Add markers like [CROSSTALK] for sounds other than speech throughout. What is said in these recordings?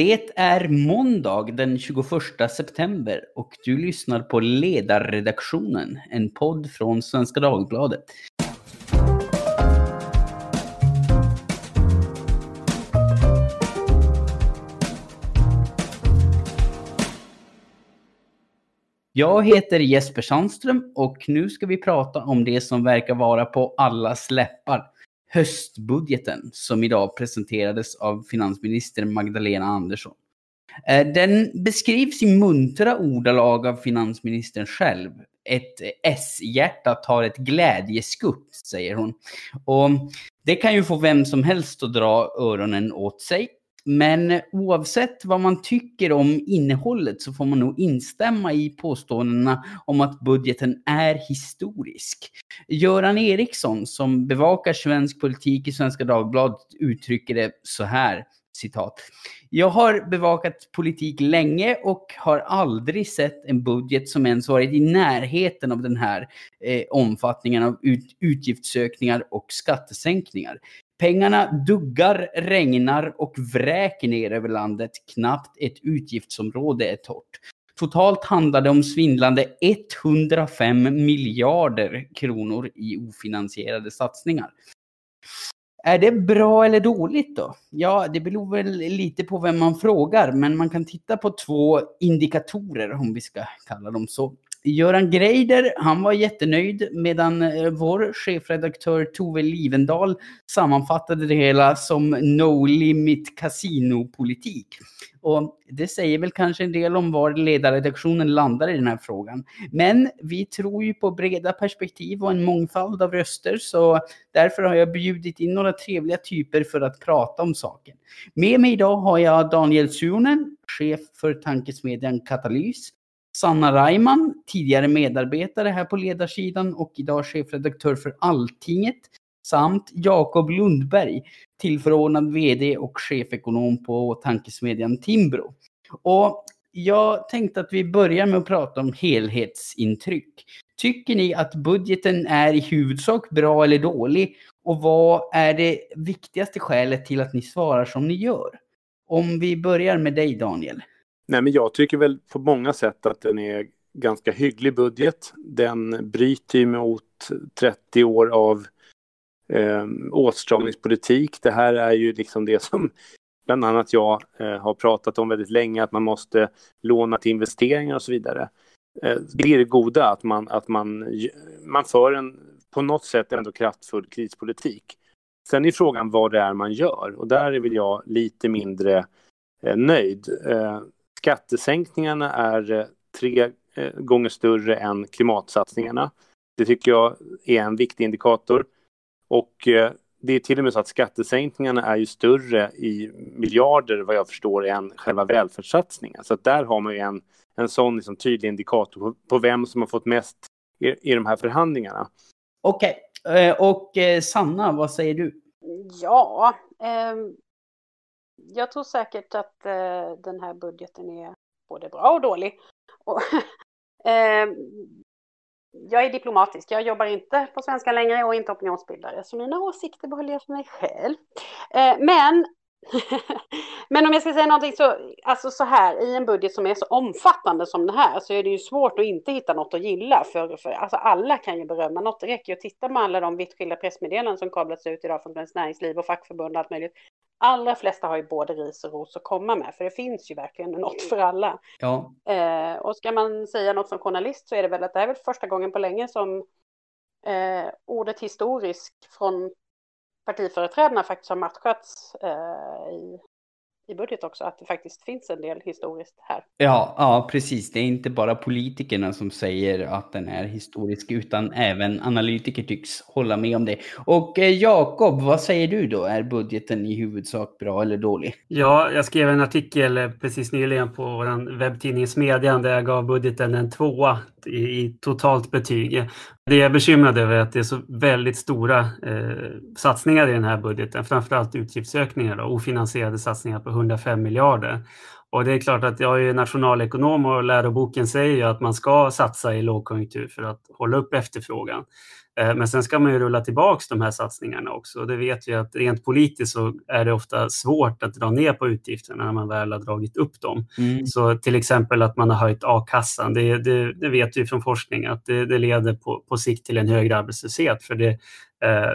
Det är måndag den 21 september och du lyssnar på Ledarredaktionen, en podd från Svenska Dagbladet. Jag heter Jesper Sandström och nu ska vi prata om det som verkar vara på allas läppar. Höstbudgeten som idag presenterades av finansminister Magdalena Andersson. Eh, den beskrivs i muntra ordalag av finansministern själv. Ett S-hjärta tar ett glädjeskutt, säger hon. Och det kan ju få vem som helst att dra öronen åt sig. Men oavsett vad man tycker om innehållet så får man nog instämma i påståendena om att budgeten är historisk. Göran Eriksson, som bevakar svensk politik i Svenska Dagbladet, uttrycker det så här. Citat. Jag har bevakat politik länge och har aldrig sett en budget som ens varit i närheten av den här eh, omfattningen av ut, utgiftsökningar och skattesänkningar. Pengarna duggar, regnar och vräker ner över landet. Knappt ett utgiftsområde är torrt. Totalt handlar det om svindlande 105 miljarder kronor i ofinansierade satsningar. Är det bra eller dåligt då? Ja, det beror väl lite på vem man frågar, men man kan titta på två indikatorer om vi ska kalla dem så. Göran Greider, han var jättenöjd medan eh, vår chefredaktör Tove Livendal sammanfattade det hela som no limit kasinopolitik. Och det säger väl kanske en del om var ledarredaktionen landar i den här frågan. Men vi tror ju på breda perspektiv och en mångfald av röster så därför har jag bjudit in några trevliga typer för att prata om saken. Med mig idag har jag Daniel Suonen, chef för tankesmedjan Katalys, Sanna Reimann, tidigare medarbetare här på ledarsidan och idag chefredaktör för Alltinget, samt Jakob Lundberg, tillförordnad VD och chefekonom på tankesmedjan Timbro. Och jag tänkte att vi börjar med att prata om helhetsintryck. Tycker ni att budgeten är i huvudsak bra eller dålig? Och vad är det viktigaste skälet till att ni svarar som ni gör? Om vi börjar med dig Daniel. Nej, men jag tycker väl på många sätt att den är ganska hygglig budget. Den bryter ju mot 30 år av eh, åtstramningspolitik. Det här är ju liksom det som [LAUGHS] bland annat jag eh, har pratat om väldigt länge, att man måste låna till investeringar och så vidare. Eh, det är det goda, att man, att man, man för en på något sätt ändå kraftfull krispolitik. Sen är frågan vad det är man gör och där är väl jag lite mindre eh, nöjd. Eh, Skattesänkningarna är eh, tre eh, gånger större än klimatsatsningarna. Det tycker jag är en viktig indikator. Och eh, det är till och med så att skattesänkningarna är ju större i miljarder vad jag förstår än själva välfärdssatsningen. Så att där har man ju en, en sån liksom tydlig indikator på, på vem som har fått mest i, i de här förhandlingarna. Okej, okay. och Sanna, vad säger du? Ja, eh, jag tror säkert att eh, den här budgeten är både bra och dålig. Och, [LAUGHS] eh, jag är diplomatisk, jag jobbar inte på svenska längre och inte opinionsbildare, så mina åsikter behåller jag för mig själv. Eh, men [LAUGHS] Men om jag ska säga någonting så, alltså så här, i en budget som är så omfattande som den här så är det ju svårt att inte hitta något att gilla. För, för alltså alla kan ju berömma något. Det räcker ju att titta med alla de vitt skilda pressmeddelanden som kablats ut idag från Svenskt Näringsliv och fackförbund och allt möjligt. Allra flesta har ju både ris och ros att komma med, för det finns ju verkligen något för alla. Ja. Eh, och ska man säga något som journalist så är det väl att det är väl första gången på länge som eh, ordet historisk från partiföreträdarna faktiskt har matchats eh, i i budget också, att det faktiskt finns en del historiskt här. Ja, ja, precis. Det är inte bara politikerna som säger att den är historisk, utan även analytiker tycks hålla med om det. Och eh, Jakob, vad säger du då? Är budgeten i huvudsak bra eller dålig? Ja, jag skrev en artikel eh, precis nyligen på vår webbtidning Smedjan där jag gav budgeten en tvåa i, i totalt betyg. Det jag är bekymrad över är att det är så väldigt stora eh, satsningar i den här budgeten, framförallt utgiftsökningar, då, ofinansierade satsningar på 105 miljarder. Och det är klart att jag är nationalekonom och läroboken säger ju att man ska satsa i lågkonjunktur för att hålla upp efterfrågan. Eh, men sen ska man ju rulla tillbaks de här satsningarna också. Det vet vi att rent politiskt så är det ofta svårt att dra ner på utgifterna när man väl har dragit upp dem. Mm. Så till exempel att man har höjt a-kassan, det, det, det vet vi från forskning att det, det leder på, på sikt till en högre arbetslöshet. För det,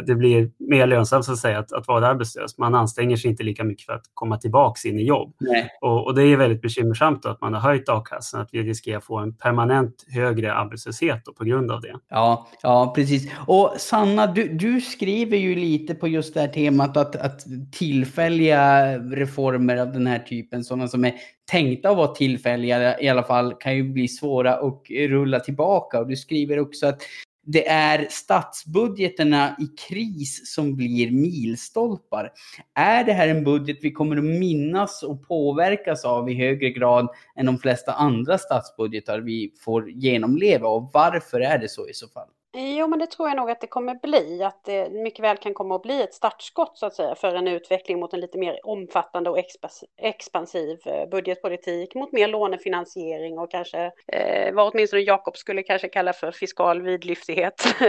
det blir mer lönsamt så att, säga, att, att vara arbetslös. Man anstränger sig inte lika mycket för att komma tillbaka in i jobb. Och, och, det är väldigt bekymmersamt att man har höjt a-kassan, att vi riskerar få en permanent högre arbetslöshet på grund av det. Ja, ja precis. Och Sanna, du, du skriver ju lite på just det här temat att, att tillfälliga reformer av den här typen, sådana som är tänkta att vara tillfälliga i alla fall, kan ju bli svåra att rulla tillbaka. Och du skriver också att det är statsbudgeterna i kris som blir milstolpar. Är det här en budget vi kommer att minnas och påverkas av i högre grad än de flesta andra statsbudgetar vi får genomleva? Och varför är det så i så fall? Jo, men det tror jag nog att det kommer bli. Att det mycket väl kan komma att bli ett startskott så att säga för en utveckling mot en lite mer omfattande och expansiv eh, budgetpolitik, mot mer lånefinansiering och kanske eh, vad åtminstone Jakob skulle kanske kalla för fiskal vidlyftighet. [LAUGHS]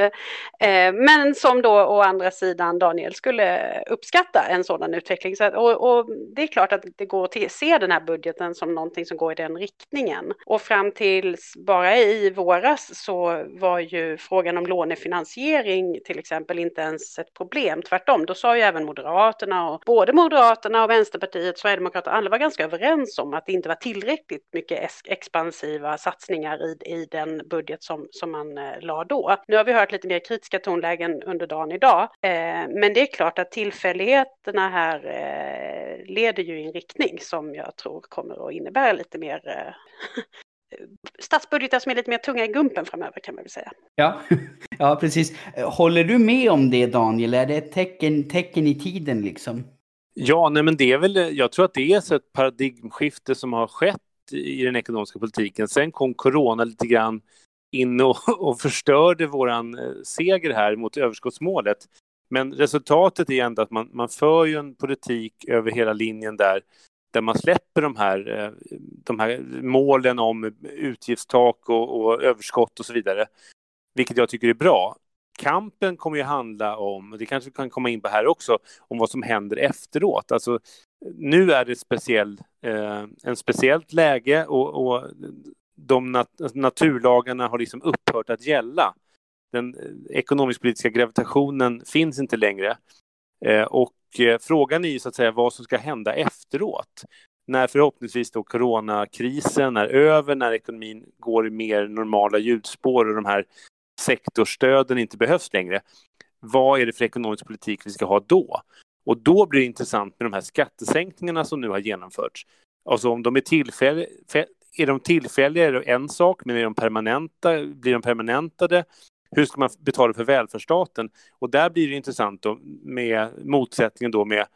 eh, men som då å andra sidan Daniel skulle uppskatta en sådan utveckling. Så att, och, och, det är klart att det går att se den här budgeten som någonting som går i den riktningen. Och fram tills bara i våras så var ju frågan frågan om lånefinansiering till exempel inte ens ett problem. Tvärtom, då sa ju även Moderaterna och både Moderaterna och Vänsterpartiet, Sverigedemokraterna, alla var ganska överens om att det inte var tillräckligt mycket expansiva satsningar i, i den budget som, som man eh, la då. Nu har vi hört lite mer kritiska tonlägen under dagen idag, eh, men det är klart att tillfälligheterna här eh, leder ju i en riktning som jag tror kommer att innebära lite mer eh, [LAUGHS] statsbudgetar som är lite mer tunga i gumpen framöver kan man väl säga. Ja, [LAUGHS] ja precis. Håller du med om det Daniel? Är det ett tecken, tecken i tiden liksom? Ja, nej men det är väl, jag tror att det är ett paradigmskifte som har skett i den ekonomiska politiken. Sen kom corona lite grann in och, [LAUGHS] och förstörde våran eh, seger här mot överskottsmålet. Men resultatet är ändå att man, man för ju en politik över hela linjen där där man släpper de här, eh, de här målen om utgiftstak och, och överskott och så vidare, vilket jag tycker är bra. Kampen kommer ju handla om, och det kanske vi kan komma in på här också, om vad som händer efteråt. Alltså, nu är det ett speciell, eh, en speciellt läge och, och de nat naturlagarna har liksom upphört att gälla. Den eh, ekonomisk-politiska gravitationen finns inte längre. Eh, och Eh, frågan är ju så att säga vad som ska hända efteråt. När förhoppningsvis då coronakrisen är över, när ekonomin går i mer normala ljudspår och de här sektorstöden inte behövs längre. Vad är det för ekonomisk politik vi ska ha då? Och då blir det intressant med de här skattesänkningarna som nu har genomförts. Alltså om de är tillfälliga, är de tillfälliga är det en sak, men är de permanenta, blir de permanentade hur ska man betala för välfärdsstaten? Och där blir det intressant då med motsättningen då med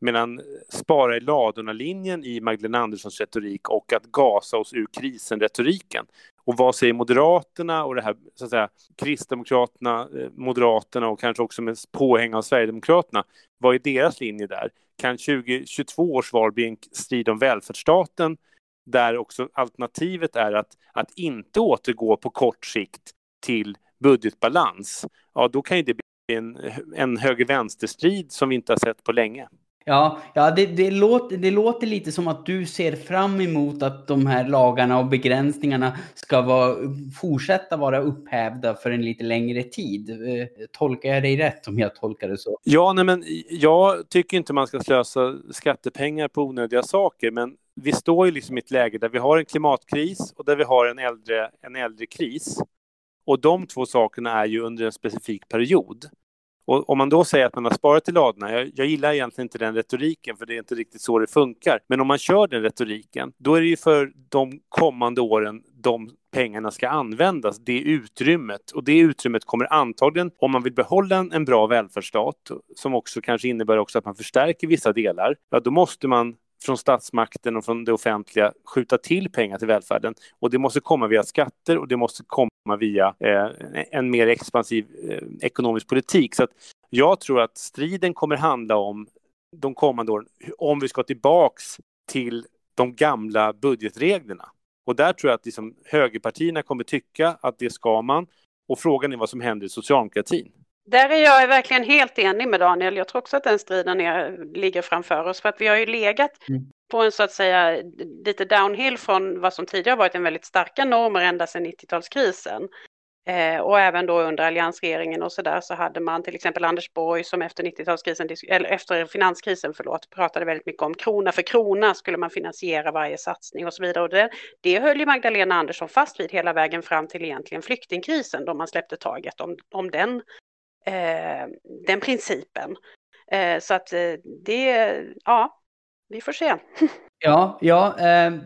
mellan spara i ladorna-linjen i Magdalena Anderssons retorik och att gasa oss ur krisen-retoriken. Och vad säger Moderaterna och det här, så att säga, Kristdemokraterna, eh, Moderaterna och kanske också med påhäng av Sverigedemokraterna. Vad är deras linje där? Kan 2022 års val bli en strid om välfärdsstaten där också alternativet är att, att inte återgå på kort sikt till budgetbalans, ja då kan ju det bli en, en höger-vänster-strid som vi inte har sett på länge. Ja, ja det, det, låter, det låter lite som att du ser fram emot att de här lagarna och begränsningarna ska vara, fortsätta vara upphävda för en lite längre tid. Eh, tolkar jag dig rätt om jag tolkar det så? Ja, nej, men jag tycker inte man ska slösa skattepengar på onödiga saker, men vi står ju liksom i ett läge där vi har en klimatkris och där vi har en äldre, en äldre kris. Och de två sakerna är ju under en specifik period. Och om man då säger att man har sparat i ladorna, jag, jag, gillar egentligen inte den retoriken för det är inte riktigt så det funkar. Men om man kör den retoriken, då är det ju för de kommande åren de pengarna ska användas, det utrymmet. Och det utrymmet kommer antagligen, om man vill behålla en, en bra välfärdsstat, som också kanske innebär också att man förstärker vissa delar, ja då måste man från statsmakten och från det offentliga skjuta till pengar till välfärden. Och det måste komma via skatter och det måste komma via eh, en mer expansiv eh, ekonomisk politik. Så att jag tror att striden kommer handla om de kommande åren, om vi ska tillbaks till de gamla budgetreglerna. Och där tror jag att liksom högerpartierna kommer tycka att det ska man. Och frågan är vad som händer i socialdemokratin. Där är jag verkligen helt enig med Daniel. Jag tror också att den striden är, ligger framför oss. För att vi har ju legat mm. på en så att säga lite downhill från vad som tidigare varit en väldigt starka normer ända sedan 90-talskrisen. Eh, och även då under alliansregeringen och så där så hade man till exempel Anders Borg som efter 90-talskrisen, eller efter finanskrisen, förlåt, pratade väldigt mycket om krona för krona skulle man finansiera varje satsning och så vidare. Och det, det höll ju Magdalena Andersson fast vid hela vägen fram till egentligen flyktingkrisen då man släppte taget om, om den, Eh, den principen. Eh, så att eh, det, ja, vi får se. [LAUGHS] Ja, ja,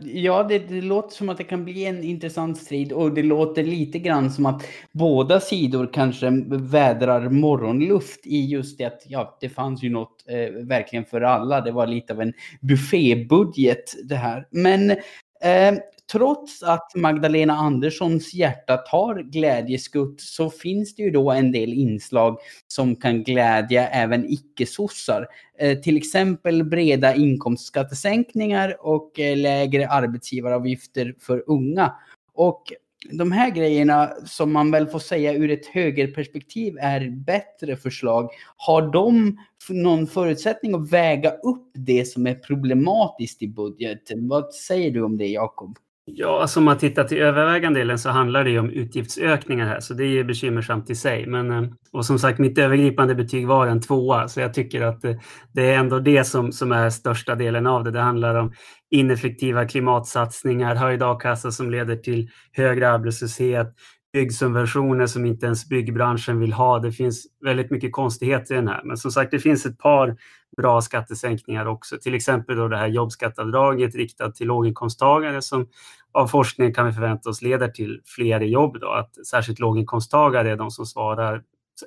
ja det, det, låter som att det kan bli en intressant strid och det låter lite grann som att båda sidor kanske vädrar morgonluft i just det att ja, det fanns ju något eh, verkligen för alla. Det var lite av en buffébudget det här. Men eh, trots att Magdalena Anderssons hjärta tar glädjeskutt så finns det ju då en del inslag som kan glädja även icke-sossar. Eh, till exempel breda inkomstskattesänkningar och eh, lägre arbetsgivaravgifter för unga. Och de här grejerna som man väl får säga ur ett högerperspektiv är bättre förslag, har de någon förutsättning att väga upp det som är problematiskt i budgeten? Vad säger du om det, Jakob? Ja, alltså om man tittar till övervägande delen så handlar det om utgiftsökningar här, så det är bekymmersamt i sig. Men, eh, och som sagt, mitt övergripande betyg var en tvåa, så jag tycker att eh, det är ändå det som, som är största delen av det. Det handlar om ineffektiva klimatsatsningar, höjd a-kassa som leder till högre arbetslöshet, byggsubventioner som inte ens byggbranschen vill ha. Det finns väldigt mycket konstigheter i den här. Men som sagt, det finns ett par bra skattesänkningar också. Till exempel då det här jobbskatteavdraget riktat till låginkomsttagare som av forskningen kan vi förvänta oss leder till fler i jobb. Då. Att särskilt låginkomsttagare är de som svarar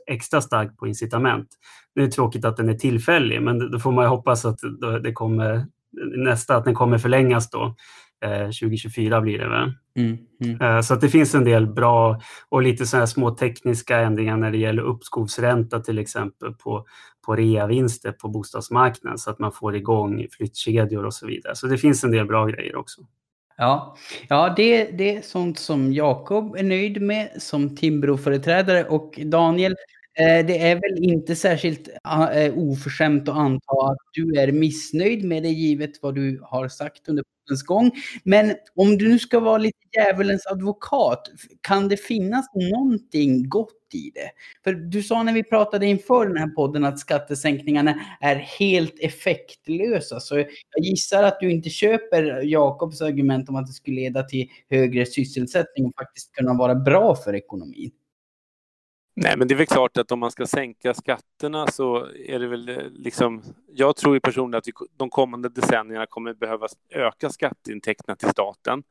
extra starkt på incitament. Det är tråkigt att den är tillfällig, men då får man hoppas att det kommer nästa, att den kommer förlängas då 2024 eh, blir det väl. Mm, mm. Eh, så att det finns en del bra och lite sådana små tekniska ändringar när det gäller uppskovsränta till exempel på, på reavinster på bostadsmarknaden så att man får igång flyttkedjor och så vidare. Så det finns en del bra grejer också. Ja, ja det, det är sånt som Jakob är nöjd med som Timbro-företrädare och Daniel, eh, det är väl inte särskilt ah, eh, oförskämt att anta att du är missnöjd med det givet vad du har sagt under poddens gång. Men om du nu ska vara lite djävulens advokat, kan det finnas någonting gott i det? För du sa när vi pratade inför den här podden att skattesänkningarna är helt effektlösa. Så jag gissar att du inte köper Jakobs argument om att det skulle leda till högre sysselsättning och faktiskt kunna vara bra för ekonomin. Nej, men det är väl klart att om man ska sänka skatterna så är det väl eh, liksom... Jag tror ju personligen att vi de kommande decennierna kommer behöva öka skatteintäkterna till staten.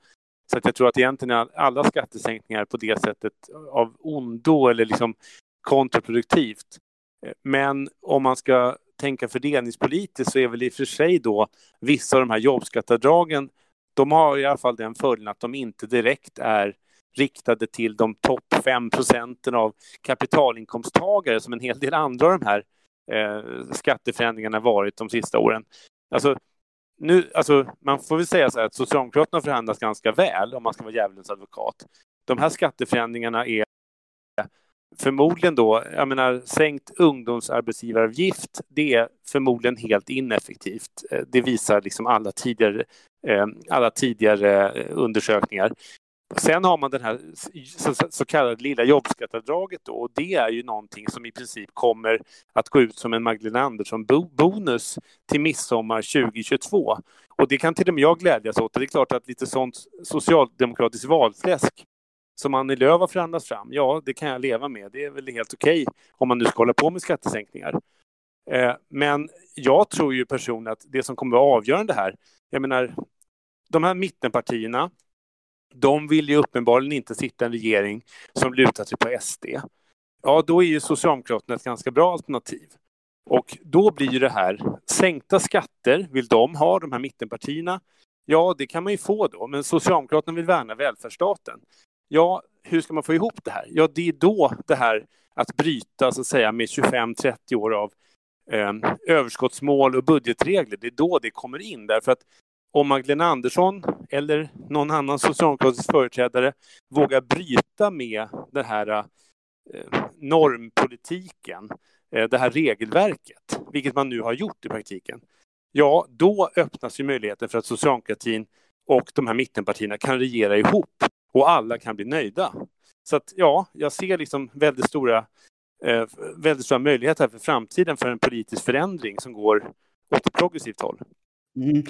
Så att jag tror att egentligen är alla skattesänkningar på det sättet av ondo eller liksom kontraproduktivt. Eh, men om man ska tänka fördelningspolitiskt så är väl i och för sig då vissa av de här jobbskatteavdragen, de har i alla fall den fördelen att de inte direkt är riktade till de topp 5 procenten av kapitalinkomsttagare som en hel del andra av de här eh, skatteförändringarna varit de sista åren. Alltså, nu, alltså, man får väl säga så här att Socialdemokraterna förhandlas ganska väl om man ska vara djävulens advokat. De här skatteförändringarna är förmodligen då, jag menar sänkt ungdomsarbetsgivaravgift, det är förmodligen helt ineffektivt. Eh, det visar liksom alla tidigare, eh, alla tidigare eh, undersökningar. Sen har man den här så, kallade lilla jobbskatteavdraget då, och det är ju någonting som i princip kommer att gå ut som en Magdalena Andersson-bonus till midsommar 2022. Och det kan till och med jag glädjas åt. Det är klart att lite sånt socialdemokratiskt valfläsk som Annie Lööf har förhandlat fram, ja, det kan jag leva med. Det är väl helt okej okay, om man nu ska hålla på med skattesänkningar. Eh, men jag tror ju personligen att det som kommer att vara avgörande här, jag menar, de här mittenpartierna, de vill ju uppenbarligen inte sitta i en regering som lutar sig på SD. Ja, då är ju Socialdemokraterna ett ganska bra alternativ. Och då blir ju det här, sänkta skatter vill de ha, de här mittenpartierna. Ja, det kan man ju få då, men Socialdemokraterna vill värna välfärdsstaten. Ja, hur ska man få ihop det här? Ja, det är då det här att bryta så att säga med 25-30 år av eh, överskottsmål och budgetregler, det är då det kommer in. Därför att om Magdalena Andersson eller någon annan socialdemokratisk företrädare vågar bryta med den här eh, normpolitiken, eh, det här regelverket, vilket man nu har gjort i praktiken, ja, då öppnas ju möjligheten för att socialdemokratin och de här mittenpartierna kan regera ihop och alla kan bli nöjda. Så att ja, jag ser liksom väldigt stora, eh, väldigt stora möjligheter för framtiden för en politisk förändring som går åt ett progressivt håll. Mm.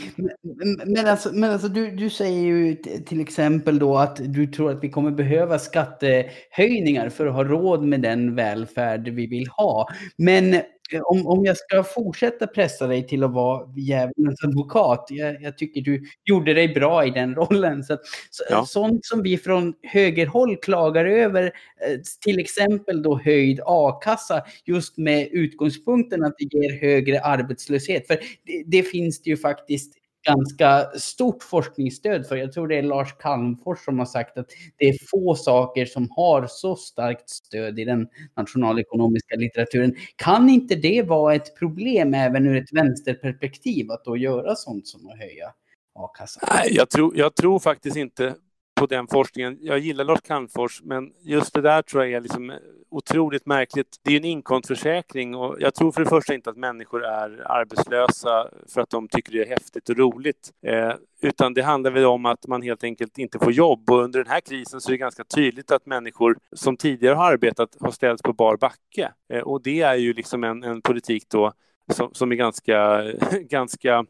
Men, men, alltså, men alltså du, du säger ju till exempel då att du tror att vi kommer behöva skattehöjningar för att ha råd med den välfärd vi vill ha. Men om, om jag ska fortsätta pressa dig till att vara djävulens advokat, jag, jag, tycker du gjorde dig bra i den [LAUGHS] rollen. Så, så ja. Sånt som vi från högerhåll klagar över, eh, till exempel då höjd a-kassa, just med utgångspunkten att det ger högre arbetslöshet. För det, det finns det ju faktiskt ganska stort forskningsstöd för. Jag tror det är Lars Calmfors som har sagt att det är få saker som har så starkt stöd i den nationalekonomiska litteraturen. Kan inte det vara ett problem även ur ett vänsterperspektiv att då göra sånt som att höja a-kassan? Nej, jag tror, jag tror faktiskt inte på den forskningen. Jag gillar Lars Calmfors, men just det där tror jag är liksom otroligt märkligt. Det är ju en inkomstförsäkring och jag tror för det första inte att människor är arbetslösa för att de tycker det är häftigt och roligt, eh, utan det handlar väl om att man helt enkelt inte får jobb och under den här krisen så är det ganska tydligt att människor som tidigare har arbetat har ställts på bar backe eh, och det är ju liksom en, en politik då som, som är ganska, [LAUGHS] ganska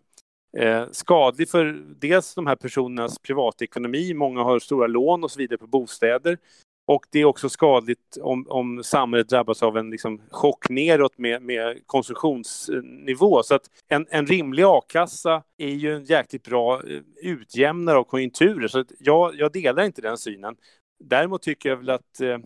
eh, skadlig för dels de här personernas privatekonomi, många har stora lån och så vidare på bostäder. Och det är också skadligt om, om samhället drabbas av en liksom, chock neråt med, med konsumtionsnivå. Så att en, en rimlig a-kassa är ju en jäkligt bra eh, utjämnare av konjunkturer. Så jag, jag delar inte den synen. Däremot tycker jag väl att eh,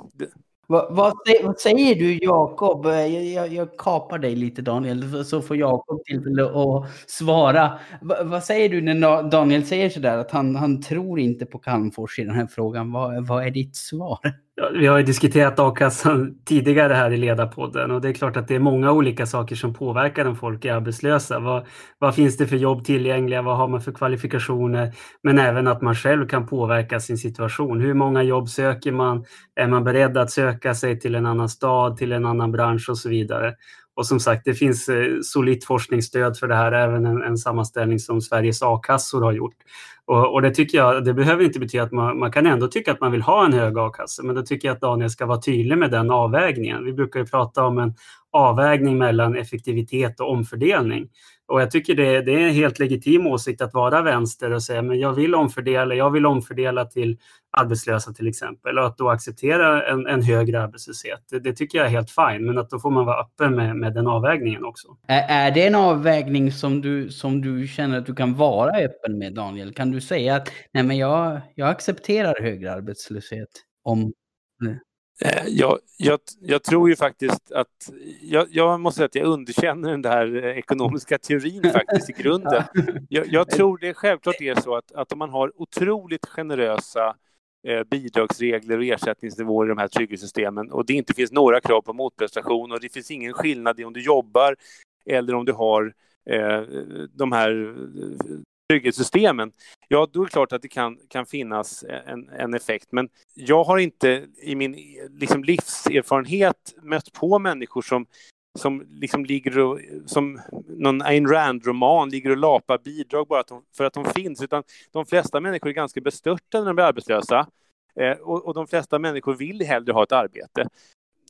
vad, vad, vad, säger du Jakob? Eh, jag, jag, jag, kapar dig lite Daniel, så får Jakob tillfälle att svara. Va, vad säger du när Daniel säger sådär att han, han tror inte på Calmfors i den här frågan? Vad, vad är ditt svar? Ja, vi har ju diskuterat a-kassan tidigare här i Ledarpodden och det är klart att det är många olika saker som påverkar om folk är arbetslösa. Vad, vad, finns det för jobb tillgängliga? Vad har man för kvalifikationer? Men även att man själv kan påverka sin situation. Hur många jobb söker man? Är man beredd att söka sig till en annan stad, till en annan bransch och så vidare? Och som sagt, det finns eh, solitt forskningsstöd för det här, även en, en sammanställning som Sveriges a-kassor har gjort. Och, och, det tycker jag, det behöver inte betyda att man, man kan ändå tycka att man vill ha en hög a-kassa, men då tycker jag att Daniel ska vara tydlig med den avvägningen. Vi brukar ju prata om en avvägning mellan effektivitet och omfördelning. Och jag tycker det, det, är en helt legitim åsikt att vara vänster och säga men jag vill omfördela, jag vill omfördela till arbetslösa till exempel och att då acceptera en, en högre arbetslöshet. Det, det, tycker jag är helt fine, men att då får man vara öppen med, med den avvägningen också. Är, är det en avvägning som du, som du känner att du kan vara öppen med Daniel? Kan du säga att nej men jag, jag accepterar högre arbetslöshet om Nej jag, jag, jag, tror ju faktiskt att, jag, jag, måste säga att jag underkänner den där ekonomiska teorin [LAUGHS] faktiskt i grunden. Jag, tror det självklart är så att, att om man har otroligt generösa eh, bidragsregler och ersättningsnivåer i de här trygghetssystemen och det inte finns några krav på motprestation och det finns ingen skillnad i om du jobbar eller om du har eh, de här trygghetssystemen, ja då är det klart att det kan, kan finnas en, en effekt. Men jag har inte i min liksom, livserfarenhet mött på människor som som liksom ligger och, som någon Ayn Rand-roman, ligger och lapar bidrag bara för att de finns, utan de flesta människor är ganska bestörta när de blir arbetslösa. Eh, och, och, de flesta människor vill hellre ha ett arbete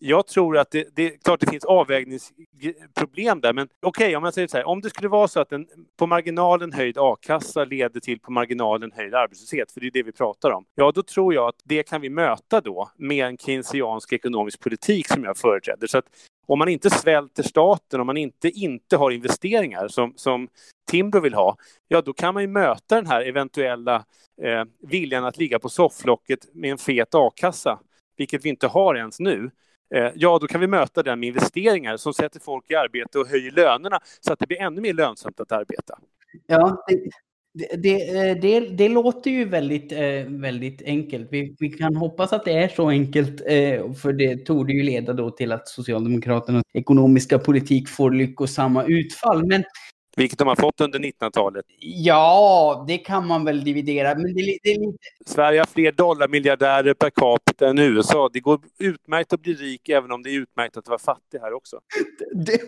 jag tror att det, det klart det finns avvägningsproblem där, men okej, okay, om jag säger så här, om det skulle vara så att en på marginalen höjd a-kassa leder till på marginalen höjd arbetslöshet, för det är det vi pratar om, ja, då tror jag att det kan vi möta då med en keynesiansk ekonomisk politik som jag företräder. Så att om man inte svälter staten, om man inte inte har investeringar som, som Timbro vill ha, ja, då kan man ju möta den här eventuella eh, viljan att ligga på sofflocket med en fet a-kassa, vilket vi inte har ens nu. Eh, ja, då kan vi möta den med investeringar som sätter folk i arbete och höjer lönerna så att det blir ännu mer lönsamt att arbeta. Ja, det, det, det, eh, det låter ju väldigt, eh, väldigt enkelt. Vi, vi, kan hoppas att det är så enkelt, för det torde ju leda då till att Socialdemokraternas ekonomiska politik får lyckosamma utfall. Men vilket de har fått under 1900-talet. Ja, det kan man väl dividera. Men det, det är lite... Sverige har fler dollarmiljardärer per capita än USA. Det går utmärkt att bli rik även om det är utmärkt att vara fattig här också. Det,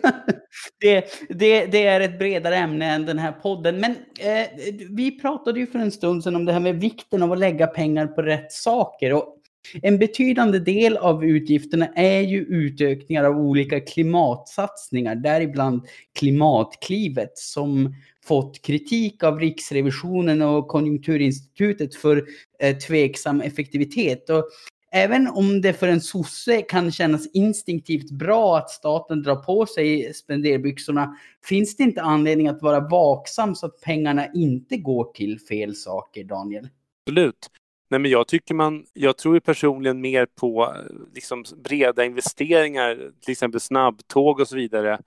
det, det, det är ett bredare ämne än den här podden. Men eh, vi pratade ju för en stund sedan om det här med vikten av att lägga pengar på rätt saker. Och en betydande del av utgifterna är ju utökningar av olika klimatsatsningar, däribland Klimatklivet som fått kritik av Riksrevisionen och Konjunkturinstitutet för eh, tveksam effektivitet. Och även om det för en sosse kan kännas instinktivt bra att staten drar på sig spenderbyxorna, finns det inte anledning att vara vaksam så att pengarna inte går till fel saker, Daniel? Absolut. Nej, men jag tycker man, jag tror ju personligen mer på eh, liksom, breda investeringar, till exempel snabbtåg och så vidare,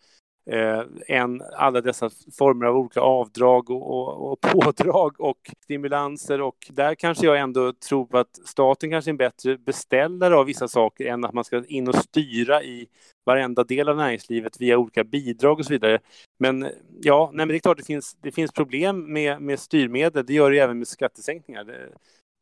eh, än alla dessa former av olika avdrag och, och, och, [LAUGHS] pådrag och stimulanser. Och där kanske jag ändå tror på att staten kanske är en bättre beställare av vissa saker än att man ska in och styra i varenda del av näringslivet via olika bidrag och så vidare. Men ja, nej, men det är klart det finns, det finns problem med, med styrmedel. Det gör det även med skattesänkningar.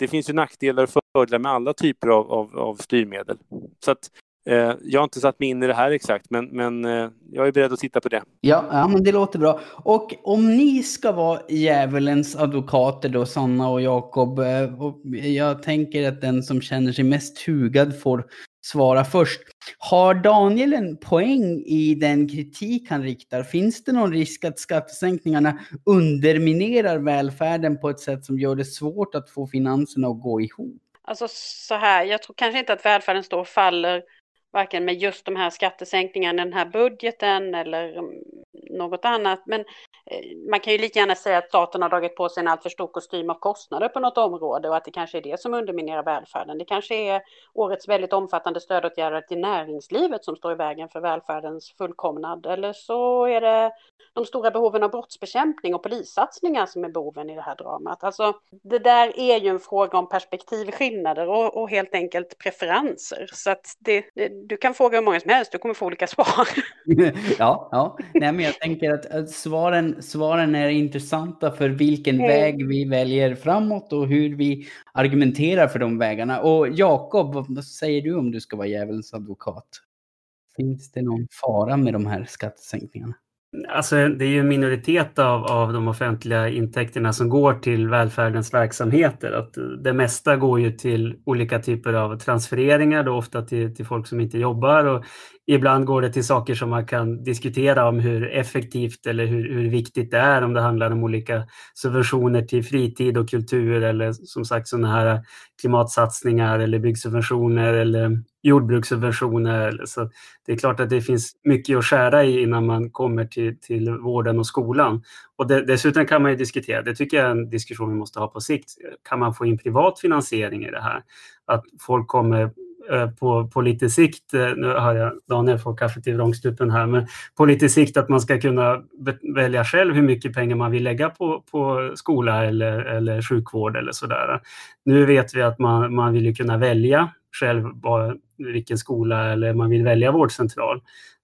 Det, finns ju nackdelar och fördelar med alla typer av, av, av styrmedel. Så att, eh, jag har inte satt mig in i det här exakt, men, men eh, jag är beredd att titta på det. Ja, ja, men det låter bra. Och om ni ska vara djävulens advokater då, Sanna och Jakob, eh, jag tänker att den som känner sig mest hugad får svara först. Har Daniel en poäng i den kritik han riktar? Finns det någon risk att skattesänkningarna underminerar välfärden på ett sätt som gör det svårt att få finanserna att gå ihop? Alltså så här, jag tror kanske inte att välfärden står och faller varken med just de här skattesänkningarna, den här budgeten eller mm, något annat. Men eh, man kan ju lika gärna säga att staten har dragit på sig en alltför stor kostym av kostnader på något område och att det kanske är det som underminerar välfärden. Det kanske är årets väldigt omfattande stödåtgärder till näringslivet som står i vägen för välfärdens fullkomnad. Eller så är det de stora behoven av brottsbekämpning och polissatsningar som är boven i det här dramat. Alltså, det där är ju en fråga om perspektivskillnader och, och helt enkelt preferenser. Så att det, det, du kan fråga hur många som helst, du kommer få olika svar. [LAUGHS] ja, ja. Nej, men jag tänker att, att svaren, svaren är intressanta för vilken mm. väg vi väljer framåt och hur vi argumenterar för de vägarna. Och Jakob, vad säger du om du ska vara djävulens advokat? Finns det någon fara med de här skattesänkningarna? Alltså, det är ju en minoritet av, av de offentliga intäkterna som går till välfärdens verksamheter. Att det mesta går ju till olika typer av transfereringar, då ofta till, till folk som inte jobbar. Och ibland går det till saker som man kan diskutera om hur effektivt eller hur, hur viktigt det är om det handlar om olika subventioner till fritid och kultur eller som sagt sådana här klimatsatsningar eller byggsubventioner eller jordbrukssubventioner. Så det är klart att det finns mycket att skära i innan man kommer till, till vården och skolan. Och det, dessutom kan man ju diskutera, det tycker jag är en diskussion vi måste ha på sikt, kan man få in privat finansiering i det här? Att folk kommer Eh, på, på lite sikt, eh, nu har jag Daniel får kaffet i vrångstrupen här, men på lite sikt att man ska kunna välja själv hur mycket pengar man vill lägga på, på skola eller, eller sjukvård eller sådär. Nu vet vi att man, man vill kunna välja själv vilken skola eller man vill välja vårdcentral.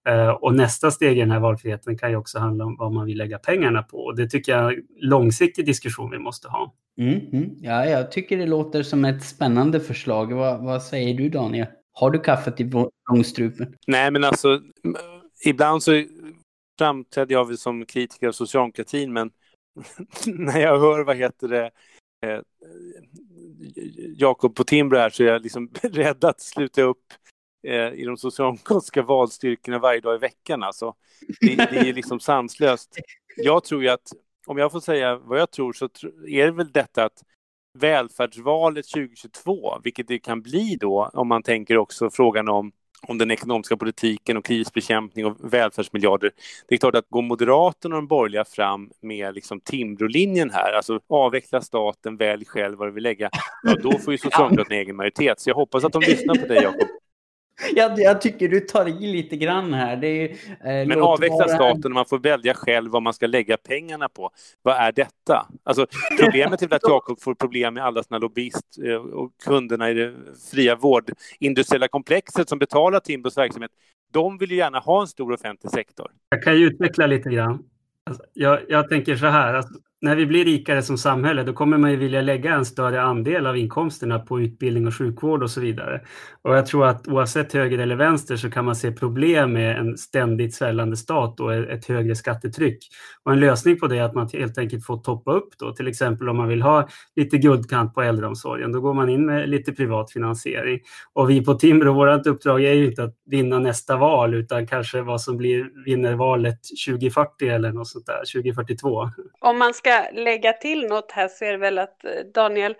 Eh, och nästa steg i den här valfriheten kan ju också handla om vad man vill lägga pengarna på. Och det tycker jag är en långsiktig diskussion vi måste ha. Mm, mm. Ja, jag tycker det låter som ett spännande förslag. Vad, vad säger du Daniel? Har du kaffet i långstrupen? Nej, men alltså ibland så framträdde jag väl som kritiker av socialdemokratin, men [LAUGHS] när jag hör, vad heter det, eh, Jakob på Timbro här så är jag liksom [LAUGHS] rädd att sluta upp eh, i de socialdemokratiska valstyrkorna varje dag i veckan. Alltså. Det, det är liksom sanslöst. Jag tror ju att, om jag får säga vad jag tror, så är det väl detta att välfärdsvalet 2022, vilket det kan bli då, om man tänker också frågan om om den ekonomiska politiken och krisbekämpning och välfärdsmiljarder. Det är klart att går Moderaterna och de borgerliga fram med liksom Timbrolinjen här, alltså avveckla staten, välj själv vad du vill lägga, ja, då får ju [LAUGHS] Socialdemokraterna egen majoritet. Så jag hoppas att de lyssnar på dig, Jakob. Jag, jag, tycker du tar i lite grann här. Det är, eh, Men avveckla vara... staten och man får välja själv vad man ska lägga pengarna på. Vad är detta? Alltså, problemet är väl att [LAUGHS] Jakob får problem med alla sina lobbyist eh, och kunderna i det fria vårdindustriella komplexet som betalar Timbros verksamhet. De vill ju gärna ha en stor offentlig sektor. Jag kan ju utveckla lite grann. Alltså, jag, jag, tänker så här, alltså, när vi blir rikare som samhälle, då kommer man ju vilja lägga en större andel av inkomsterna på utbildning och sjukvård och så vidare. Och jag tror att oavsett höger eller vänster så kan man se problem med en ständigt svällande stat och ett högre skattetryck. Och en lösning på det är att man helt enkelt får toppa upp då, till exempel om man vill ha lite guldkant på äldreomsorgen, då går man in med lite privat finansiering. Och vi på Timbro, vårt uppdrag är ju inte att vinna nästa val, utan kanske vad som blir vinner valet 2040 eller något sånt där, 2042. Om man ska lägga till något här så är det väl att eh, Daniel,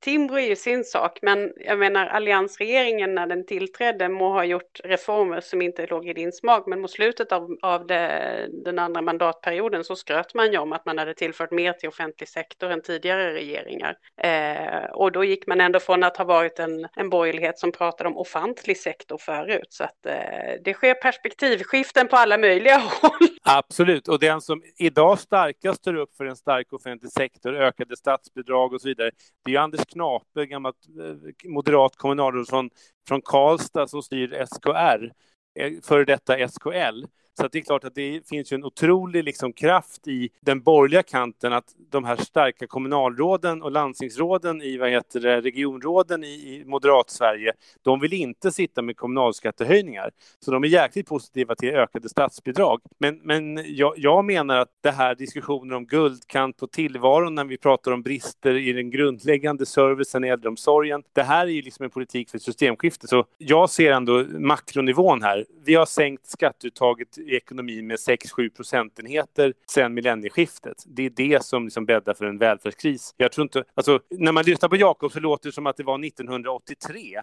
Timbro är ju sin sak, men jag menar alliansregeringen när den tillträdde må ha gjort reformer som inte låg i din smak, men mot slutet av, av det, den andra mandatperioden så skröt man ju om att man hade tillfört mer till offentlig sektor än tidigare regeringar. Eh, och då gick man ändå från att ha varit en, en borgerlighet som pratade om offentlig sektor förut, så att eh, det sker perspektivskiften på alla möjliga [LAUGHS] håll. Absolut, och den som idag starkast står upp för en stark offentlig sektor, ökade statsbidrag och så vidare, det är Anders Knape, gammalt eh, moderat kommunalråd från, från Karlstad som styr SKR, eh, före detta SKL. Så det är klart att det finns ju en otrolig liksom kraft i den borgerliga kanten att de här starka kommunalråden och landstingsråden i vad heter det, regionråden i, i moderat-Sverige, de vill inte sitta med kommunalskattehöjningar. Så de är jäkligt positiva till ökade statsbidrag. Men, men jag, jag menar att det här diskussionen om guldkant på tillvaron när vi pratar om brister i den grundläggande servicen i äldreomsorgen, det här är ju liksom en politik för systemskifte. Så jag ser ändå makronivån här. Vi har sänkt skatteuttaget i ekonomin med 6-7 procentenheter sedan millennieskiftet. Det är det som liksom bäddar för en välfärdskris. Jag tror inte, alltså, när man lyssnar på Jakob så låter det som att det var 1983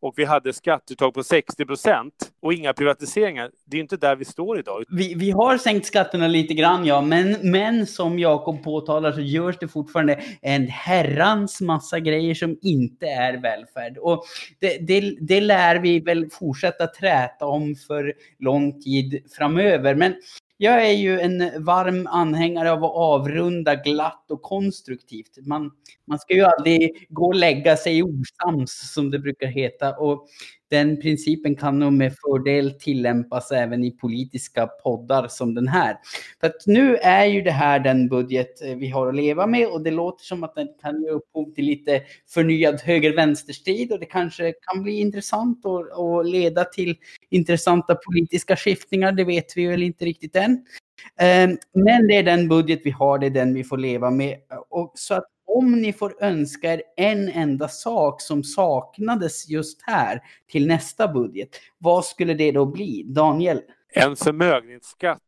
och vi hade skatteuttag på 60 procent och inga privatiseringar. Det är inte där vi står idag. Vi, vi har sänkt skatterna lite grann, ja, men, men som Jakob påtalar så görs det fortfarande en herrans massa grejer som inte är välfärd. Och det, det, det lär vi väl fortsätta träta om för lång tid framöver. Men jag är ju en varm anhängare av att avrunda glatt och konstruktivt. Man, man ska ju aldrig gå och lägga sig osams som det brukar heta. Och den principen kan nog med fördel tillämpas även i politiska poddar som den här. För att nu är ju det här den budget eh, vi har att leva med och det låter som att den kan ge upphov till lite förnyad höger-vänster-strid och det kanske kan bli intressant och, och leda till intressanta politiska skiftningar. Det vet vi väl inte riktigt än. Eh, men det är den budget vi har, det är den vi får leva med. Och så att om ni får önska er en enda sak som saknades just här till nästa budget, vad skulle det då bli? Daniel? En förmögenhetsskatt.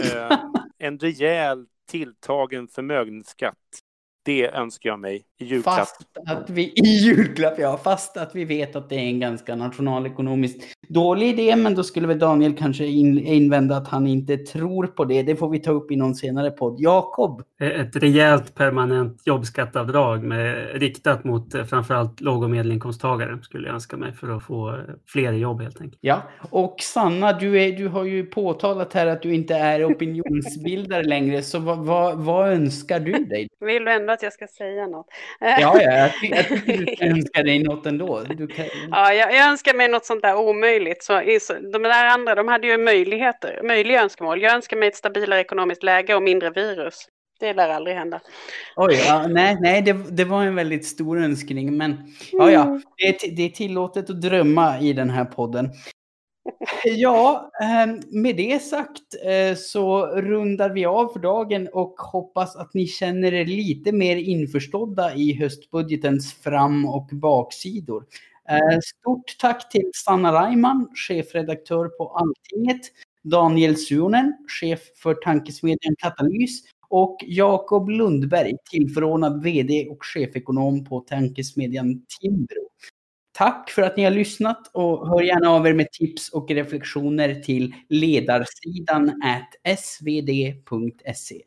Eh, en rejäl tilltagen förmögenhetsskatt. Det önskar jag mig i julklapp. Fast att vi, I julklapp, ja. Fast att vi vet att det är en ganska nationalekonomiskt dålig idé. Men då skulle väl Daniel kanske in, invända att han inte tror på det. Det får vi ta upp i någon senare podd. Jakob? Ett rejält permanent jobbskatteavdrag med, riktat mot eh, framförallt låg och medelinkomsttagare skulle jag önska mig för att få eh, fler jobb helt enkelt. Ja, och Sanna, du, är, du har ju påtalat här att du inte är opinionsbildare längre. Så vad, vad, vad önskar du dig? Vill du ändå att jag ska säga något? Ja, ja jag, [LAUGHS] jag du önskar dig något ändå. Kan... Ja, jag, jag, önskar mig något sånt där omöjligt. Så, de där andra, de hade ju möjligheter, möjliga önskemål. Jag önskar mig ett stabilare ekonomiskt läge och mindre virus. Det lär aldrig hända. Oj, ja, nej, nej det, det var en väldigt stor önskning. Men ja, ja, mm. det är, det är tillåtet att drömma i den här podden. [LAUGHS] Ja, ehm, med det sagt eh, så rundar vi av för dagen och hoppas att ni känner er lite mer införstådda i höstbudgetens fram och baksidor. Eh, stort tack till Sanna Reimann, chefredaktör på Alltinget, Daniel Suonen, chef för tankesmedjan Katalys och Jakob Lundberg, tillförordnad VD och chefekonom på tankesmedjan Timbro. Tack för att ni har lyssnat och hör gärna av er med tips och reflektioner till ledarsidan svd.se.